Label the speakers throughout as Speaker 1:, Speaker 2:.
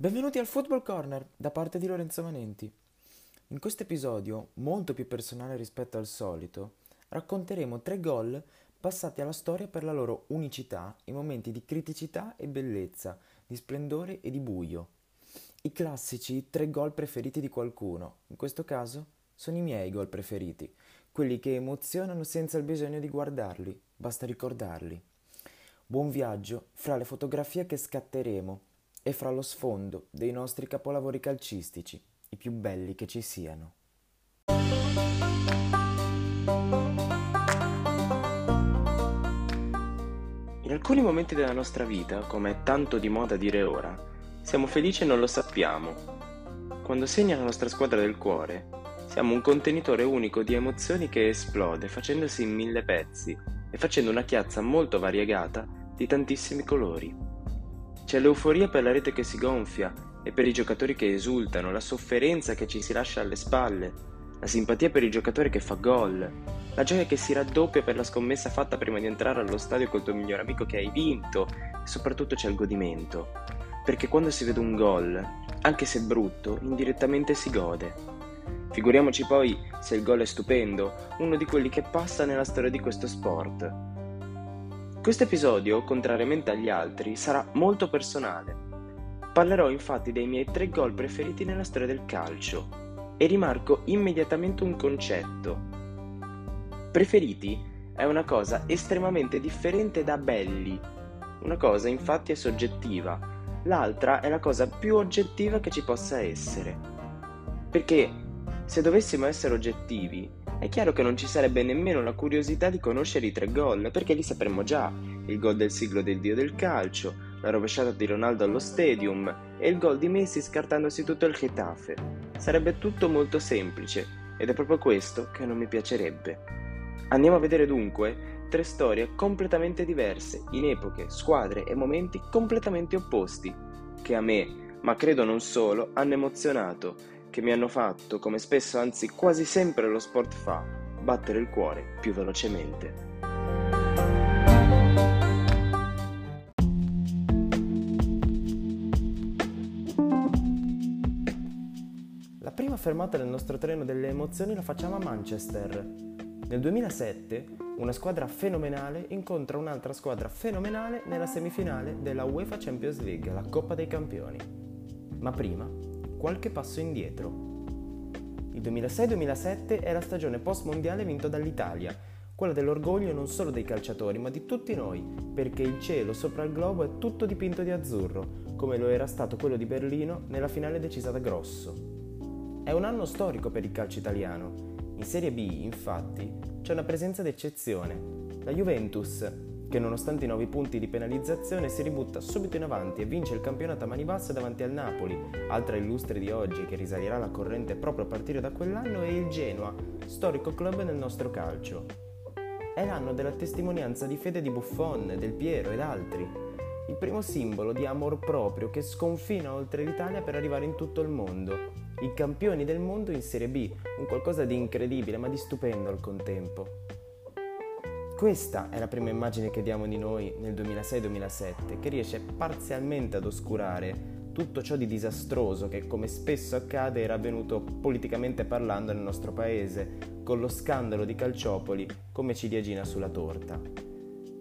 Speaker 1: Benvenuti al Football Corner da parte di Lorenzo Manenti. In questo episodio, molto più personale rispetto al solito, racconteremo tre gol passati alla storia per la loro unicità in momenti di criticità e bellezza, di splendore e di buio. I classici tre gol preferiti di qualcuno, in questo caso sono i miei gol preferiti, quelli che emozionano senza il bisogno di guardarli, basta ricordarli. Buon viaggio fra le fotografie che scatteremo e fra lo sfondo dei nostri capolavori calcistici, i più belli che ci siano.
Speaker 2: In alcuni momenti della nostra vita, come è tanto di moda dire ora, siamo felici e non lo sappiamo. Quando segna la nostra squadra del cuore, siamo un contenitore unico di emozioni che esplode facendosi in mille pezzi e facendo una chiazza molto variegata di tantissimi colori. C'è l'euforia per la rete che si gonfia e per i giocatori che esultano, la sofferenza che ci si lascia alle spalle, la simpatia per il giocatore che fa gol, la gioia che si raddoppia per la scommessa fatta prima di entrare allo stadio col tuo migliore amico che hai vinto e soprattutto c'è il godimento. Perché quando si vede un gol, anche se brutto, indirettamente si gode. Figuriamoci poi se il gol è stupendo, uno di quelli che passa nella storia di questo sport. Questo episodio, contrariamente agli altri, sarà molto personale. Parlerò infatti dei miei tre gol preferiti nella storia del calcio e rimarco immediatamente un concetto. Preferiti è una cosa estremamente differente da belli. Una cosa infatti è soggettiva, l'altra è la cosa più oggettiva che ci possa essere. Perché se dovessimo essere oggettivi, è chiaro che non ci sarebbe nemmeno la curiosità di conoscere i tre gol, perché li sapremmo già. Il gol del siglo del dio del calcio, la rovesciata di Ronaldo allo stadium e il gol di Messi scartandosi tutto il Getafe. Sarebbe tutto molto semplice ed è proprio questo che non mi piacerebbe. Andiamo a vedere dunque tre storie completamente diverse, in epoche, squadre e momenti completamente opposti, che a me, ma credo non solo, hanno emozionato che mi hanno fatto, come spesso anzi quasi sempre lo sport fa, battere il cuore più velocemente.
Speaker 1: La prima fermata del nostro treno delle emozioni la facciamo a Manchester. Nel 2007 una squadra fenomenale incontra un'altra squadra fenomenale nella semifinale della UEFA Champions League, la Coppa dei Campioni. Ma prima qualche passo indietro. Il 2006-2007 è la stagione post-mondiale vinta dall'Italia, quella dell'orgoglio non solo dei calciatori, ma di tutti noi, perché il cielo sopra il globo è tutto dipinto di azzurro, come lo era stato quello di Berlino nella finale decisa da Grosso. È un anno storico per il calcio italiano. In Serie B, infatti, c'è una presenza d'eccezione. La Juventus, che nonostante i 9 punti di penalizzazione si ributta subito in avanti e vince il campionato a mani basse davanti al Napoli, altra illustre di oggi che risalirà la corrente proprio a partire da quell'anno, e il Genoa, storico club nel nostro calcio. È l'anno della testimonianza di fede di Buffon, del Piero ed altri. Il primo simbolo di amor proprio che sconfina oltre l'Italia per arrivare in tutto il mondo. I campioni del mondo in Serie B, un qualcosa di incredibile ma di stupendo al contempo. Questa è la prima immagine che diamo di noi nel 2006-2007, che riesce parzialmente ad oscurare tutto ciò di disastroso che, come spesso accade, era avvenuto politicamente parlando nel nostro paese, con lo scandalo di Calciopoli come ciliegina sulla torta.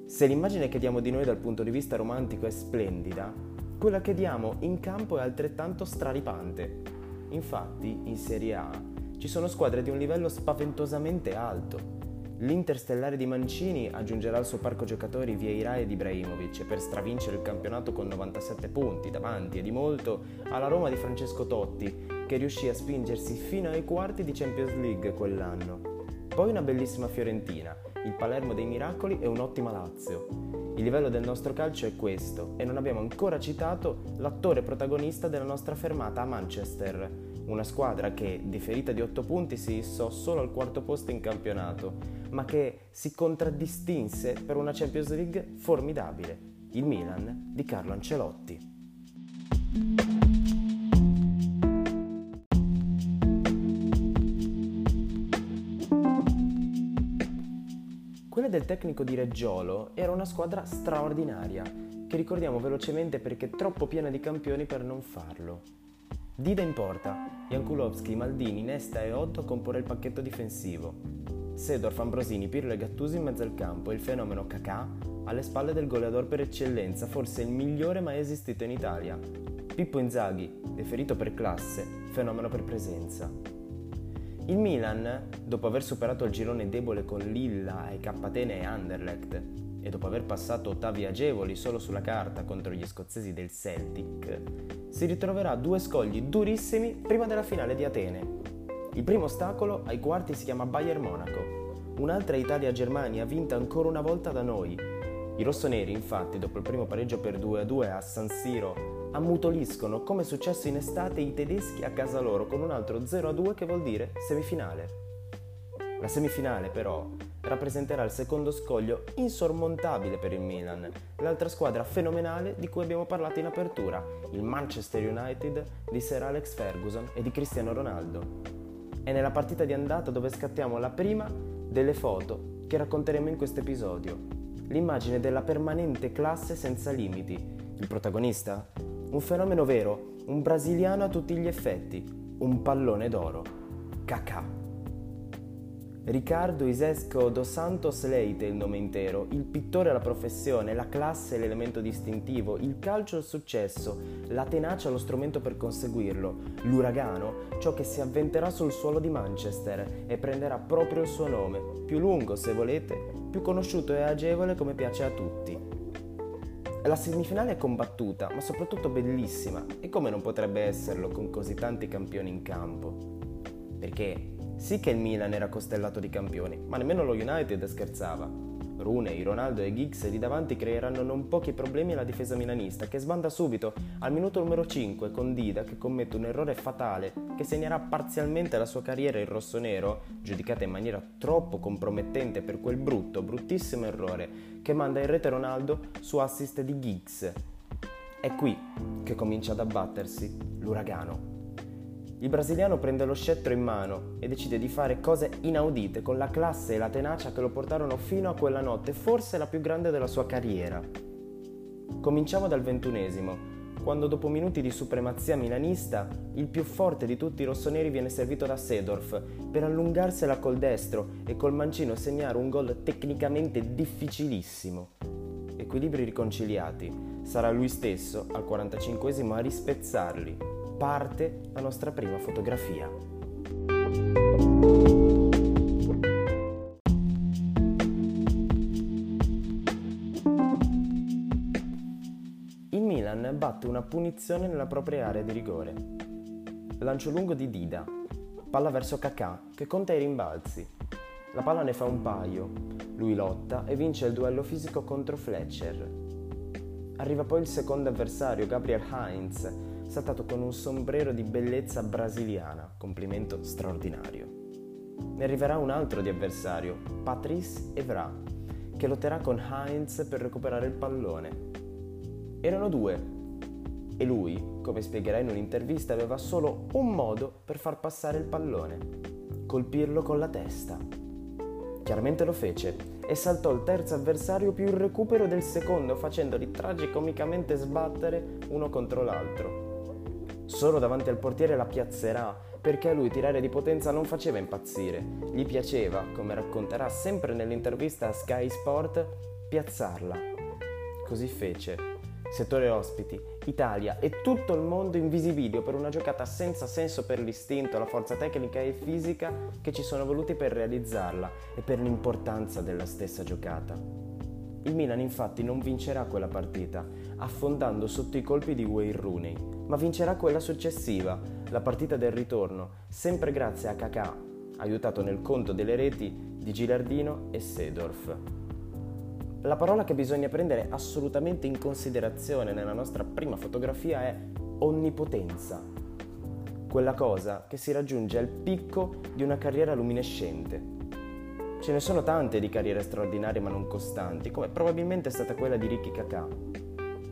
Speaker 1: Se l'immagine che diamo di noi dal punto di vista romantico è splendida, quella che diamo in campo è altrettanto straripante. Infatti, in Serie A ci sono squadre di un livello spaventosamente alto, L'Interstellare di Mancini aggiungerà al suo parco giocatori Vieira ed Ibrahimovic per stravincere il campionato con 97 punti davanti e di molto alla Roma di Francesco Totti che riuscì a spingersi fino ai quarti di Champions League quell'anno. Poi una bellissima Fiorentina, il Palermo dei Miracoli e un'ottima Lazio. Il livello del nostro calcio è questo e non abbiamo ancora citato l'attore protagonista della nostra fermata a Manchester, una squadra che, deferita di 8 punti, si issò solo al quarto posto in campionato, ma che si contraddistinse per una Champions League formidabile, il Milan di Carlo Ancelotti. Quella del tecnico di Reggiolo era una squadra straordinaria, che ricordiamo velocemente perché troppo piena di campioni per non farlo. Dida in porta, Jankulovski, Maldini, Nesta e Otto a comporre il pacchetto difensivo. Sedorf, Ambrosini, Pirlo e Gattuso in mezzo al campo e il fenomeno Kakà alle spalle del goleador per eccellenza, forse il migliore mai esistito in Italia. Pippo Inzaghi, deferito per classe, fenomeno per presenza. Il Milan, dopo aver superato il girone debole con Lilla, e Atene e Anderlecht, e dopo aver passato ottavi agevoli solo sulla carta contro gli scozzesi del Celtic, si ritroverà due scogli durissimi prima della finale di Atene. Il primo ostacolo ai quarti si chiama Bayern Monaco, un'altra Italia-Germania vinta ancora una volta da noi. I rossoneri, infatti, dopo il primo pareggio per 2-2 a San Siro, ammutoliscono come è successo in estate i tedeschi a casa loro con un altro 0-2 che vuol dire semifinale. La semifinale, però, rappresenterà il secondo scoglio insormontabile per il Milan, l'altra squadra fenomenale di cui abbiamo parlato in apertura, il Manchester United di Sir Alex Ferguson e di Cristiano Ronaldo. È nella partita di andata dove scattiamo la prima delle foto che racconteremo in questo episodio, l'immagine della permanente classe senza limiti. Il protagonista? Un fenomeno vero, un brasiliano a tutti gli effetti, un pallone d'oro. Cacà. Riccardo Isesco dos Santos Leite il nome intero, il pittore alla professione, la classe l'elemento distintivo, il calcio il successo, la tenacia lo strumento per conseguirlo, l'uragano ciò che si avventerà sul suolo di Manchester e prenderà proprio il suo nome, più lungo se volete, più conosciuto e agevole come piace a tutti. La semifinale è combattuta, ma soprattutto bellissima, e come non potrebbe esserlo con così tanti campioni in campo? Perché sì che il Milan era costellato di campioni, ma nemmeno lo United scherzava. Rooney, Ronaldo e Giggs di davanti creeranno non pochi problemi alla difesa milanista, che sbanda subito al minuto numero 5 con Dida che commette un errore fatale che segnerà parzialmente la sua carriera in rosso-nero, giudicata in maniera troppo compromettente per quel brutto, bruttissimo errore che manda in rete Ronaldo su assist di Giggs. È qui che comincia ad abbattersi l'uragano. Il brasiliano prende lo scettro in mano e decide di fare cose inaudite con la classe e la tenacia che lo portarono fino a quella notte, forse la più grande della sua carriera. Cominciamo dal ventunesimo, quando dopo minuti di supremazia milanista, il più forte di tutti i rossoneri viene servito da Sedorf per allungarsela col destro e col mancino segnare un gol tecnicamente difficilissimo. Equilibri riconciliati, sarà lui stesso al 45 a rispezzarli parte la nostra prima fotografia. Il Milan batte una punizione nella propria area di rigore. Lancio lungo di Dida, palla verso Kakà che conta i rimbalzi. La palla ne fa un paio, lui lotta e vince il duello fisico contro Fletcher. Arriva poi il secondo avversario, Gabriel Heinz, saltato con un sombrero di bellezza brasiliana, complimento straordinario. Ne arriverà un altro di avversario, Patrice Evra, che lotterà con Heinz per recuperare il pallone. Erano due e lui, come spiegherà in un'intervista, aveva solo un modo per far passare il pallone, colpirlo con la testa. Chiaramente lo fece e saltò il terzo avversario più il recupero del secondo, facendoli tragicomicamente sbattere uno contro l'altro. Solo davanti al portiere la piazzerà, perché a lui tirare di potenza non faceva impazzire. Gli piaceva, come racconterà sempre nell'intervista a Sky Sport, piazzarla. Così fece. Settore ospiti, Italia e tutto il mondo in visibilio per una giocata senza senso per l'istinto, la forza tecnica e fisica che ci sono voluti per realizzarla e per l'importanza della stessa giocata. Il Milan infatti non vincerà quella partita, affondando sotto i colpi di Wayne Rooney, ma vincerà quella successiva, la partita del ritorno, sempre grazie a Kakà, aiutato nel conto delle reti di Gilardino e Sedorf. La parola che bisogna prendere assolutamente in considerazione nella nostra prima fotografia è onnipotenza, quella cosa che si raggiunge al picco di una carriera luminescente. Ce ne sono tante di carriere straordinarie ma non costanti, come probabilmente è stata quella di Ricky Kakà.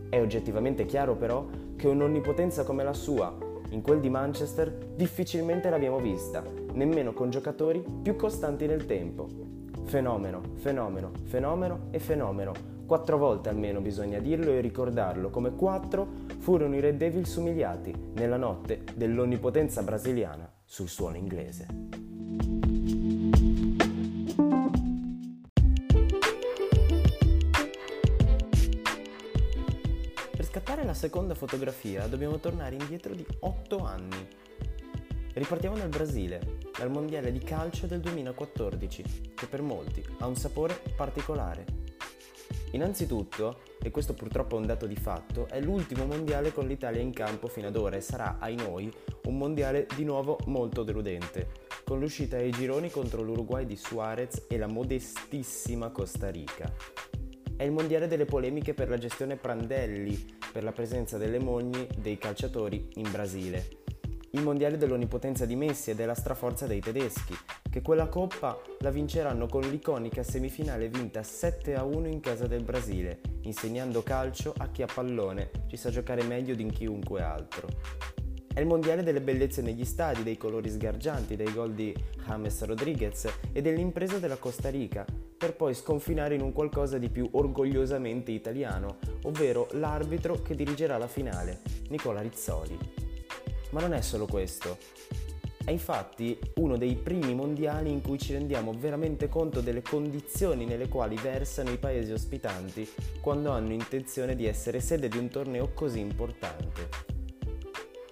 Speaker 1: È oggettivamente chiaro però che un'onnipotenza come la sua, in quel di Manchester, difficilmente l'abbiamo vista, nemmeno con giocatori più costanti nel tempo. Fenomeno, fenomeno, fenomeno e fenomeno. Quattro volte almeno bisogna dirlo e ricordarlo, come quattro furono i Red Devils umiliati nella notte dell'onnipotenza brasiliana sul suolo inglese. Seconda fotografia dobbiamo tornare indietro di otto anni. Ripartiamo dal Brasile, dal Mondiale di calcio del 2014, che per molti ha un sapore particolare. Innanzitutto, e questo purtroppo è un dato di fatto, è l'ultimo mondiale con l'Italia in campo fino ad ora e sarà, ai noi, un mondiale di nuovo molto deludente, con l'uscita ai gironi contro l'Uruguay di Suarez e la modestissima Costa Rica. È il mondiale delle polemiche per la gestione Prandelli, per la presenza delle mogli dei calciatori in Brasile. Il mondiale dell'onnipotenza di Messi e della straforza dei tedeschi, che quella coppa la vinceranno con l'iconica semifinale vinta 7 a 1 in casa del Brasile, insegnando calcio a chi a pallone ci sa giocare meglio di chiunque altro. È il mondiale delle bellezze negli stadi, dei colori sgargianti, dei gol di James Rodriguez e dell'impresa della Costa Rica, per poi sconfinare in un qualcosa di più orgogliosamente italiano, ovvero l'arbitro che dirigerà la finale, Nicola Rizzoli. Ma non è solo questo. È infatti uno dei primi mondiali in cui ci rendiamo veramente conto delle condizioni nelle quali versano i paesi ospitanti quando hanno intenzione di essere sede di un torneo così importante.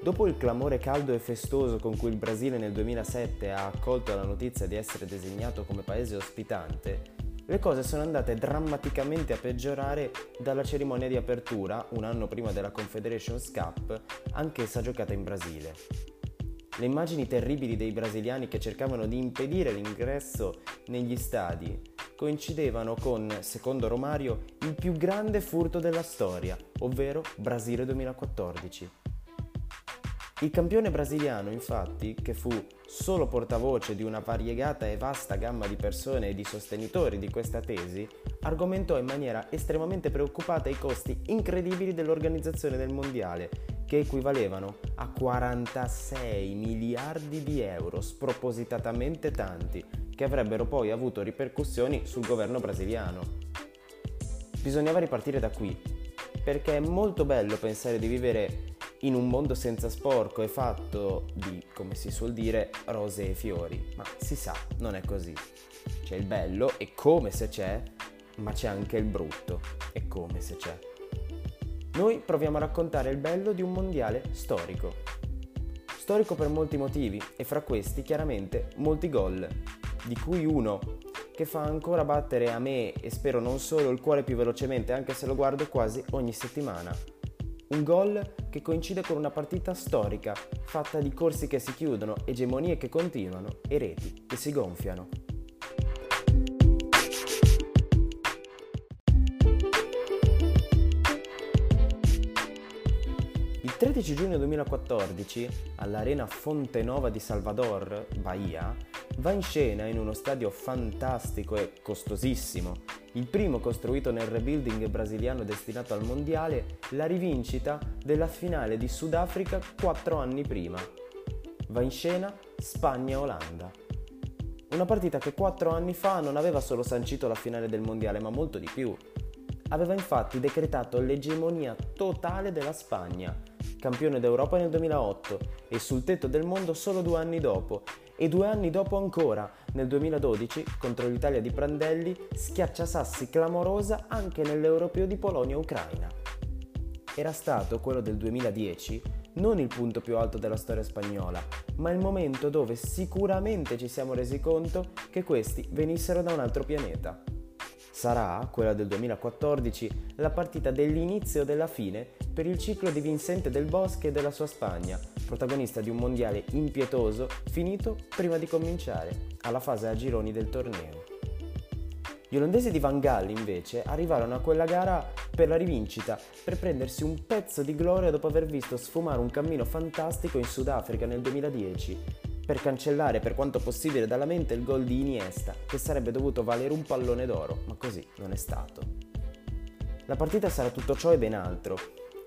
Speaker 1: Dopo il clamore caldo e festoso con cui il Brasile nel 2007 ha accolto la notizia di essere designato come paese ospitante, le cose sono andate drammaticamente a peggiorare dalla cerimonia di apertura, un anno prima della Confederations Cup, anch'essa giocata in Brasile. Le immagini terribili dei brasiliani che cercavano di impedire l'ingresso negli stadi coincidevano con, secondo Romario, il più grande furto della storia, ovvero Brasile 2014. Il campione brasiliano, infatti, che fu solo portavoce di una variegata e vasta gamma di persone e di sostenitori di questa tesi, argomentò in maniera estremamente preoccupata i costi incredibili dell'organizzazione del mondiale che equivalevano a 46 miliardi di euro, spropositatamente tanti, che avrebbero poi avuto ripercussioni sul governo brasiliano. Bisognava ripartire da qui, perché è molto bello pensare di vivere in un mondo senza sporco e fatto di, come si suol dire, rose e fiori, ma si sa, non è così. C'è il bello, e come se c'è, ma c'è anche il brutto, e come se c'è. Noi proviamo a raccontare il bello di un mondiale storico. Storico per molti motivi e fra questi chiaramente molti gol, di cui uno che fa ancora battere a me e spero non solo il cuore più velocemente anche se lo guardo quasi ogni settimana. Un gol che coincide con una partita storica, fatta di corsi che si chiudono, egemonie che continuano e reti che si gonfiano. 13 giugno 2014, all'Arena Fontenova di Salvador, Bahia, va in scena in uno stadio fantastico e costosissimo, il primo costruito nel rebuilding brasiliano destinato al mondiale, la rivincita della finale di Sudafrica quattro anni prima. Va in scena Spagna-Olanda. Una partita che quattro anni fa non aveva solo sancito la finale del mondiale, ma molto di più. Aveva infatti decretato l'egemonia totale della Spagna, campione d'Europa nel 2008 e sul tetto del mondo solo due anni dopo, e due anni dopo ancora, nel 2012, contro l'Italia di Prandelli, schiacciasassi clamorosa anche nell'Europeo di Polonia-Ucraina. Era stato, quello del 2010, non il punto più alto della storia spagnola, ma il momento dove sicuramente ci siamo resi conto che questi venissero da un altro pianeta. Sarà, quella del 2014, la partita dell'inizio della fine per il ciclo di Vincente del Bosque e della sua Spagna, protagonista di un mondiale impietoso finito prima di cominciare, alla fase a gironi del torneo. Gli olandesi di Van Gaal invece arrivarono a quella gara per la rivincita, per prendersi un pezzo di gloria dopo aver visto sfumare un cammino fantastico in Sudafrica nel 2010 per cancellare per quanto possibile dalla mente il gol di Iniesta, che sarebbe dovuto valere un pallone d'oro, ma così non è stato. La partita sarà tutto ciò e ben altro.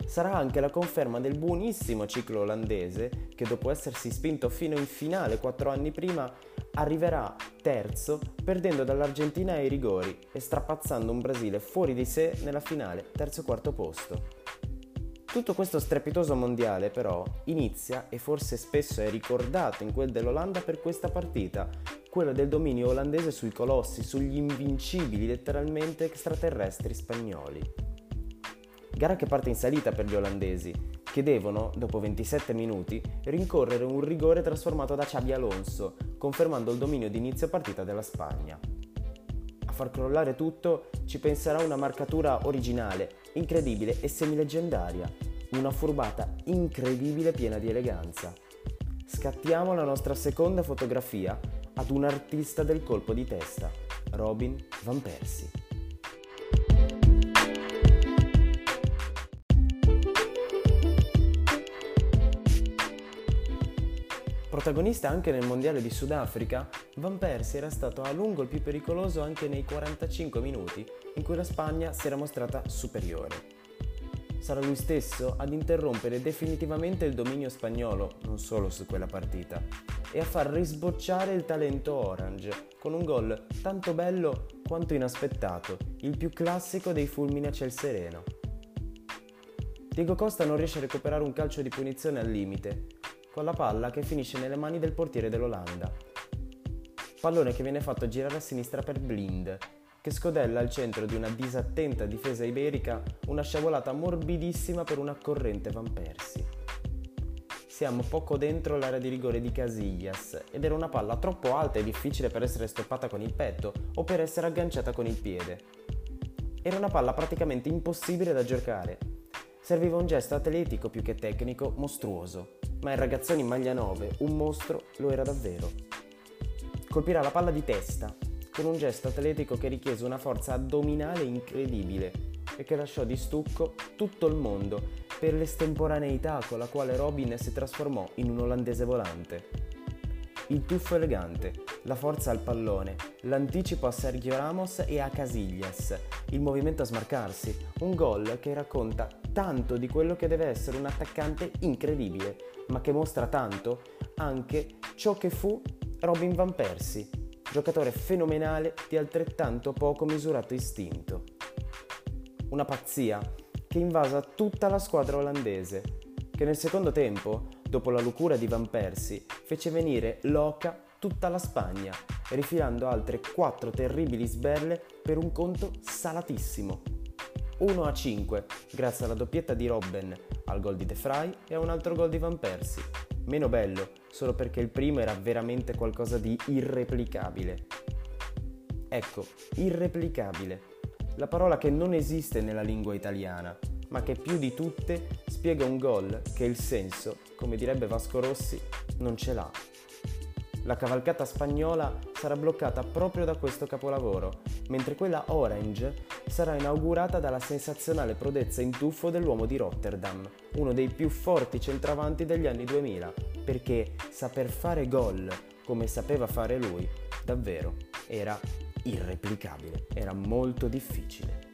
Speaker 1: Sarà anche la conferma del buonissimo ciclo olandese che dopo essersi spinto fino in finale quattro anni prima arriverà terzo perdendo dall'Argentina ai rigori e strapazzando un Brasile fuori di sé nella finale terzo e quarto posto. Tutto questo strepitoso mondiale però inizia e forse spesso è ricordato in quel dell'Olanda per questa partita, quella del dominio olandese sui colossi, sugli invincibili letteralmente extraterrestri spagnoli. Gara che parte in salita per gli olandesi, che devono, dopo 27 minuti, rincorrere un rigore trasformato da Xabi Alonso, confermando il dominio di inizio partita della Spagna. Far crollare tutto ci penserà una marcatura originale, incredibile e semileggendaria, una furbata incredibile piena di eleganza. Scattiamo la nostra seconda fotografia ad un artista del colpo di testa, Robin Van Persie. Protagonista anche nel Mondiale di Sudafrica, Van Persie era stato a lungo il più pericoloso anche nei 45 minuti in cui la Spagna si era mostrata superiore. Sarà lui stesso ad interrompere definitivamente il dominio spagnolo, non solo su quella partita, e a far risbocciare il talento orange con un gol tanto bello quanto inaspettato, il più classico dei fulmini a ciel sereno. Diego Costa non riesce a recuperare un calcio di punizione al limite, con la palla che finisce nelle mani del portiere dell'Olanda. Pallone che viene fatto girare a sinistra per Blind, che scodella al centro di una disattenta difesa iberica una sciabolata morbidissima per una corrente Van Persi. Siamo poco dentro l'area di rigore di Casillas ed era una palla troppo alta e difficile per essere stoppata con il petto o per essere agganciata con il piede. Era una palla praticamente impossibile da giocare. Serviva un gesto atletico più che tecnico mostruoso, ma il ragazzone in maglia 9, un mostro, lo era davvero. Colpirà la palla di testa, con un gesto atletico che richiese una forza addominale incredibile e che lasciò di stucco tutto il mondo per l'estemporaneità con la quale Robin si trasformò in un olandese volante. Il tuffo elegante, la forza al pallone, l'anticipo a Sergio Ramos e a Casillas, il movimento a smarcarsi, un gol che racconta tanto di quello che deve essere un attaccante incredibile, ma che mostra tanto anche ciò che fu Robin Van Persie, giocatore fenomenale di altrettanto poco misurato istinto. Una pazzia che invasa tutta la squadra olandese, che nel secondo tempo, dopo la lucura di Van Persie, fece venire loca tutta la Spagna, rifilando altre quattro terribili sberle per un conto salatissimo. 1 a 5, grazie alla doppietta di Robben, al gol di De Frey e a un altro gol di Van Persie, meno bello solo perché il primo era veramente qualcosa di irreplicabile. Ecco, irreplicabile, la parola che non esiste nella lingua italiana, ma che più di tutte spiega un gol che il senso, come direbbe Vasco Rossi, non ce l'ha. La cavalcata spagnola sarà bloccata proprio da questo capolavoro, mentre quella orange sarà inaugurata dalla sensazionale prodezza in tuffo dell'uomo di Rotterdam, uno dei più forti centravanti degli anni 2000, perché saper fare gol come sapeva fare lui, davvero, era irreplicabile, era molto difficile.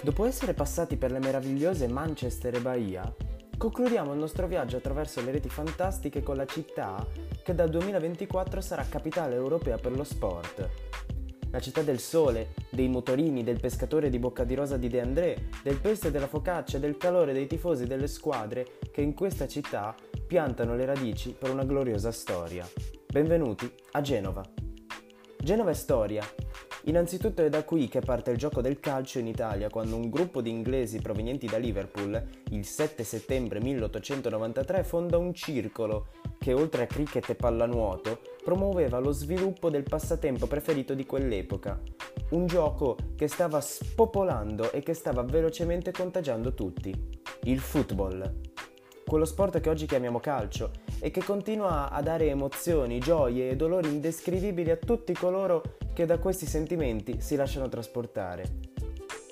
Speaker 1: Dopo essere passati per le meravigliose Manchester e Bahia, concludiamo il nostro viaggio attraverso le reti fantastiche con la città che dal 2024 sarà capitale europea per lo sport. La città del sole, dei motorini, del pescatore di bocca di rosa di De André, del pesto e della focaccia, del calore dei tifosi delle squadre che in questa città piantano le radici per una gloriosa storia. Benvenuti a Genova. Genova è storia, Innanzitutto è da qui che parte il gioco del calcio in Italia, quando un gruppo di inglesi provenienti da Liverpool, il 7 settembre 1893, fonda un circolo che, oltre a cricket e pallanuoto, promuoveva lo sviluppo del passatempo preferito di quell'epoca. Un gioco che stava spopolando e che stava velocemente contagiando tutti. Il football. Quello sport che oggi chiamiamo calcio e che continua a dare emozioni, gioie e dolori indescrivibili a tutti coloro che da questi sentimenti si lasciano trasportare.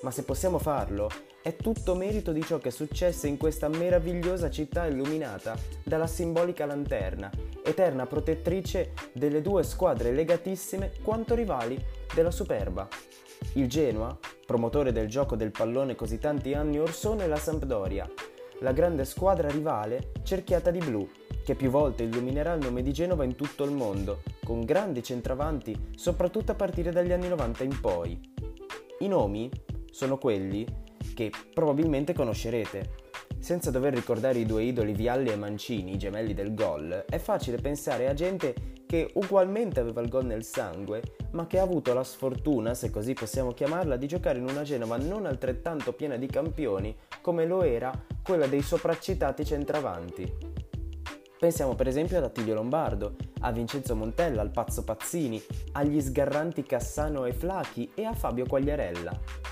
Speaker 1: Ma se possiamo farlo, è tutto merito di ciò che successe in questa meravigliosa città illuminata dalla simbolica lanterna, eterna protettrice delle due squadre legatissime quanto rivali della Superba. Il Genoa promotore del gioco del pallone così tanti anni or sono è la Sampdoria, la grande squadra rivale cerchiata di blu, che più volte illuminerà il nome di Genova in tutto il mondo, con grandi centravanti, soprattutto a partire dagli anni 90 in poi. I nomi sono quelli che probabilmente conoscerete. Senza dover ricordare i due idoli Vialli e Mancini, i gemelli del gol, è facile pensare a gente che ugualmente aveva il gol nel sangue, ma che ha avuto la sfortuna, se così possiamo chiamarla, di giocare in una Genova non altrettanto piena di campioni come lo era quella dei sopraccitati centravanti. Pensiamo per esempio ad Attilio Lombardo, a Vincenzo Montella, al Pazzo Pazzini, agli sgarranti Cassano e Flachi e a Fabio Quagliarella.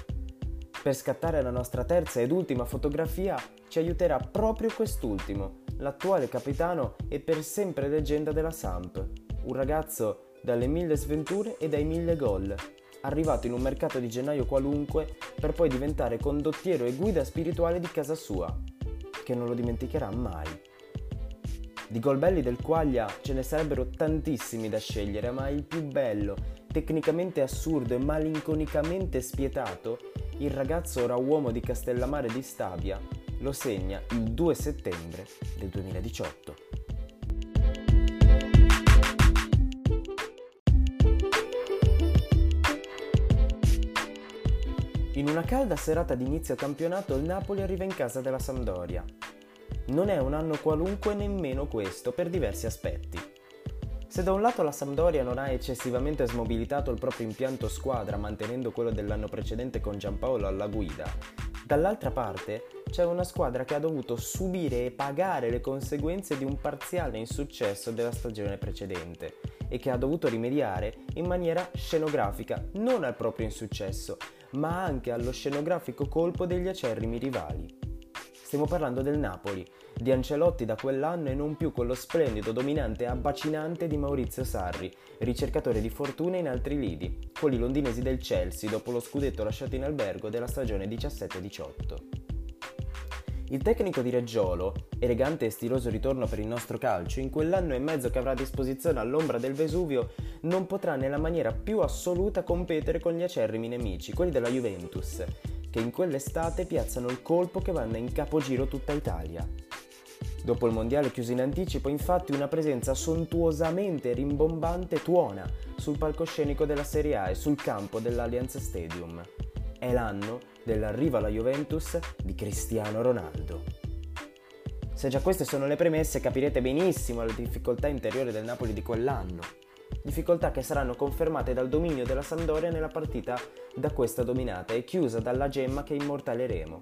Speaker 1: Per scattare la nostra terza ed ultima fotografia ci aiuterà proprio quest'ultimo, l'attuale capitano e per sempre leggenda della Samp, un ragazzo dalle mille sventure e dai mille gol, arrivato in un mercato di gennaio qualunque per poi diventare condottiero e guida spirituale di casa sua, che non lo dimenticherà mai. Di gol belli del Quaglia ce ne sarebbero tantissimi da scegliere, ma il più bello, tecnicamente assurdo e malinconicamente spietato, il ragazzo ora uomo di Castellammare di Stabia, lo segna il 2 settembre del 2018. In una calda serata di inizio campionato il Napoli arriva in casa della Sampdoria. Non è un anno qualunque nemmeno questo, per diversi aspetti. Se da un lato la Sampdoria non ha eccessivamente smobilitato il proprio impianto squadra mantenendo quello dell'anno precedente con Giampaolo alla guida, dall'altra parte c'è una squadra che ha dovuto subire e pagare le conseguenze di un parziale insuccesso della stagione precedente e che ha dovuto rimediare in maniera scenografica non al proprio insuccesso, ma anche allo scenografico colpo degli acerrimi rivali. Stiamo parlando del Napoli, di Ancelotti da quell'anno e non più quello splendido, dominante e abbacinante di Maurizio Sarri, ricercatore di fortuna in altri lidi, quelli londinesi del Chelsea dopo lo scudetto lasciato in albergo della stagione 17-18. Il tecnico di Reggiolo, elegante e stiloso ritorno per il nostro calcio, in quell'anno e mezzo che avrà a disposizione all'ombra del Vesuvio, non potrà nella maniera più assoluta competere con gli acerrimi nemici, quelli della Juventus, che in quell'estate piazzano il colpo che manda in capogiro tutta Italia. Dopo il mondiale chiuso in anticipo, infatti, una presenza sontuosamente rimbombante tuona sul palcoscenico della Serie A e sul campo dell'Allianz Stadium. È l'anno dell'arrivo alla Juventus di Cristiano Ronaldo. Se già queste sono le premesse capirete benissimo le difficoltà interiori del Napoli di quell'anno, difficoltà che saranno confermate dal dominio della Sampdoria nella partita da questa dominata e chiusa dalla gemma che immortaleremo.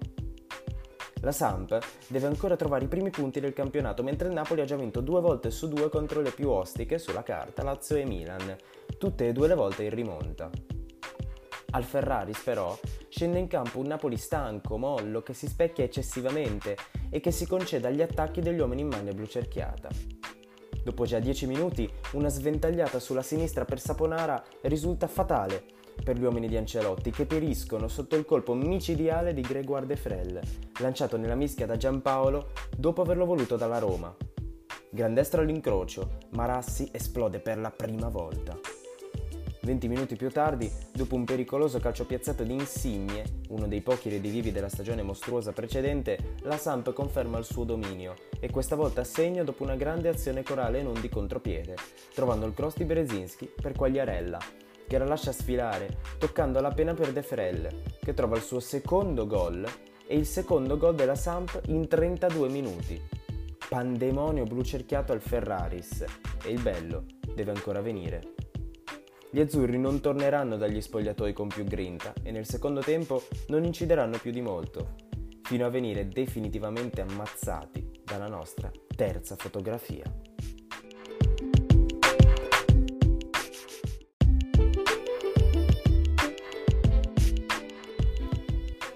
Speaker 1: La Samp deve ancora trovare i primi punti del campionato, mentre il Napoli ha già vinto due volte su due contro le più ostiche sulla carta, Lazio e Milan, tutte e due le volte in rimonta. Al Ferraris però scende in campo un Napoli stanco, mollo, che si specchia eccessivamente e che si concede agli attacchi degli uomini in maglia blu cerchiata. Dopo già 10 minuti, una sventagliata sulla sinistra per Saponara risulta fatale per gli uomini di Ancelotti che periscono sotto il colpo micidiale di Gregoire De Frel, lanciato nella mischia da Giampaolo dopo averlo voluto dalla Roma. Grandestro all'incrocio, Marassi esplode per la prima volta. 20 minuti più tardi, dopo un pericoloso calciopiazzato di Insigne, uno dei pochi redivivi della stagione mostruosa precedente, la Samp conferma il suo dominio e questa volta a segno dopo una grande azione corale e non di contropiede, trovando il cross di Berezinski per Quagliarella, che la lascia sfilare, toccando la pena per De Frel, che trova il suo secondo gol e il secondo gol della Samp in 32 minuti. Pandemonio blu cerchiato al Ferraris e il bello deve ancora venire. Gli azzurri non torneranno dagli spogliatoi con più grinta e nel secondo tempo non incideranno più di molto, fino a venire definitivamente ammazzati dalla nostra terza fotografia.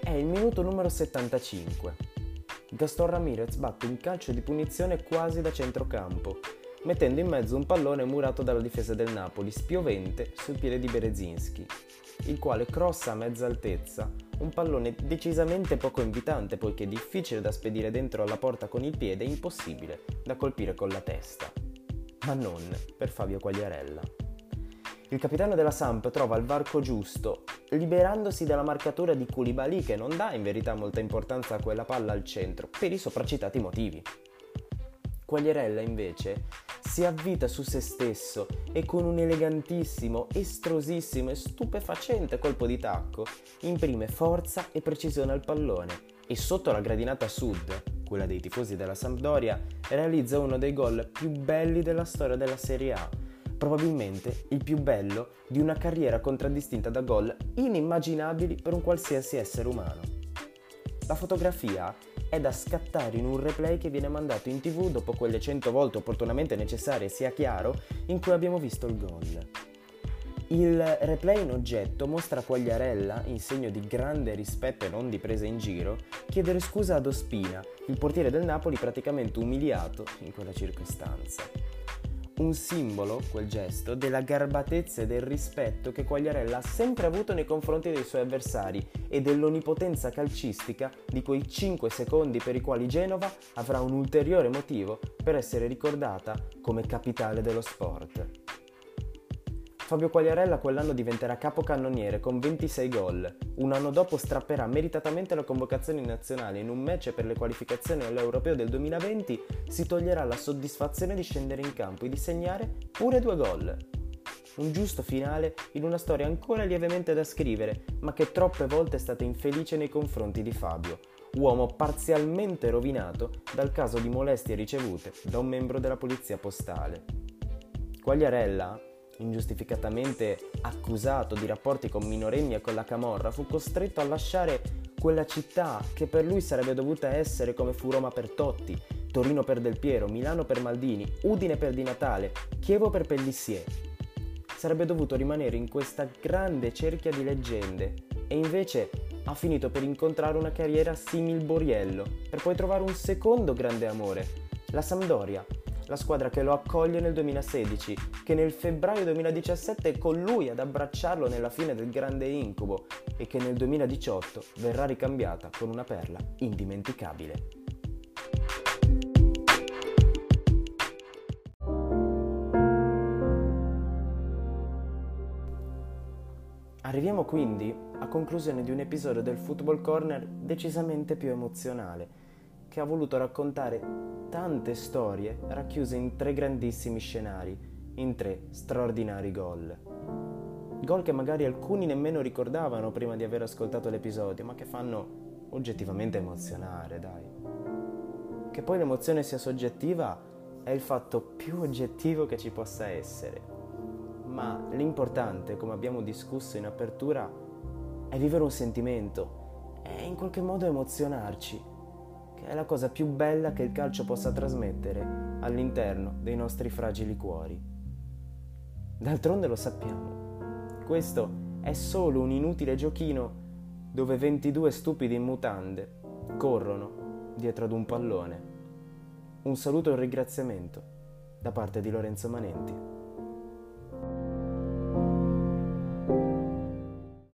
Speaker 1: È il minuto numero 75. Gaston Ramirez batte un calcio di punizione quasi da centrocampo mettendo in mezzo un pallone murato dalla difesa del Napoli, spiovente sul piede di Berezinski, il quale crossa a mezza altezza, un pallone decisamente poco invitante poiché difficile da spedire dentro alla porta con il piede e impossibile da colpire con la testa. Ma non per Fabio Quagliarella. il capitano della Samp trova il varco giusto, liberandosi dalla marcatura di Koulibaly che non dà in verità molta importanza a quella palla al centro, per i sopracitati motivi. Quagliarella invece si avvita su se stesso e con un elegantissimo, estrosissimo e stupefacente colpo di tacco imprime forza e precisione al pallone e sotto la gradinata sud, quella dei tifosi della Sampdoria, realizza uno dei gol più belli della storia della Serie A, probabilmente il più bello di una carriera contraddistinta da gol inimmaginabili per un qualsiasi essere umano. La fotografia è da scattare in un replay che viene mandato in tv dopo quelle 100 volte opportunamente necessarie, sia chiaro, in cui abbiamo visto il gol. Il replay in oggetto mostra Quagliarella, in segno di grande rispetto e non di presa in giro, chiedere scusa ad Ospina, il portiere del Napoli praticamente umiliato in quella circostanza un simbolo, quel gesto, della garbatezza e del rispetto che Quagliarella ha sempre avuto nei confronti dei suoi avversari e dell'onipotenza calcistica di quei 5 secondi per i quali Genova avrà un ulteriore motivo per essere ricordata come capitale dello sport. Fabio Quagliarella quell'anno diventerà capocannoniere con 26 gol. Un anno dopo strapperà meritatamente la convocazione nazionale in un match per le qualificazioni all'Europeo del 2020, si toglierà la soddisfazione di scendere in campo e di segnare pure due gol. Un giusto finale in una storia ancora lievemente da scrivere, ma che troppe volte è stata infelice nei confronti di Fabio, uomo parzialmente rovinato dal caso di molestie ricevute da un membro della polizia postale. Quagliarella, ingiustificatamente accusato di rapporti con minorenni e con la Camorra, fu costretto a lasciare quella città che per lui sarebbe dovuta essere come fu Roma per Totti, Torino per Del Piero, Milano per Maldini, Udine per Di Natale, Chievo per Pellissier. Sarebbe dovuto rimanere in questa grande cerchia di leggende e invece ha finito per incontrare una carriera simil Boriello, per poi trovare un secondo grande amore, la Sampdoria, la squadra che lo accoglie nel 2016, che nel febbraio 2017 è con lui ad abbracciarlo nella fine del grande incubo e che nel 2018 verrà ricambiata con una perla indimenticabile. Arriviamo quindi a conclusione di un episodio del Football Corner decisamente più emozionale che ha voluto raccontare tante storie racchiuse in tre grandissimi scenari, in tre straordinari gol. Gol che magari alcuni nemmeno ricordavano prima di aver ascoltato l'episodio, ma che fanno oggettivamente emozionare, dai. Che poi l'emozione sia soggettiva è il fatto più oggettivo che ci possa essere. Ma l'importante, come abbiamo discusso in apertura, è vivere un sentimento e in qualche modo emozionarci è la cosa più bella che il calcio possa trasmettere all'interno dei nostri fragili cuori. D'altronde lo sappiamo. Questo è solo un inutile giochino dove 22 stupidi in mutande corrono dietro ad un pallone. Un saluto e un ringraziamento da parte di Lorenzo Manenti.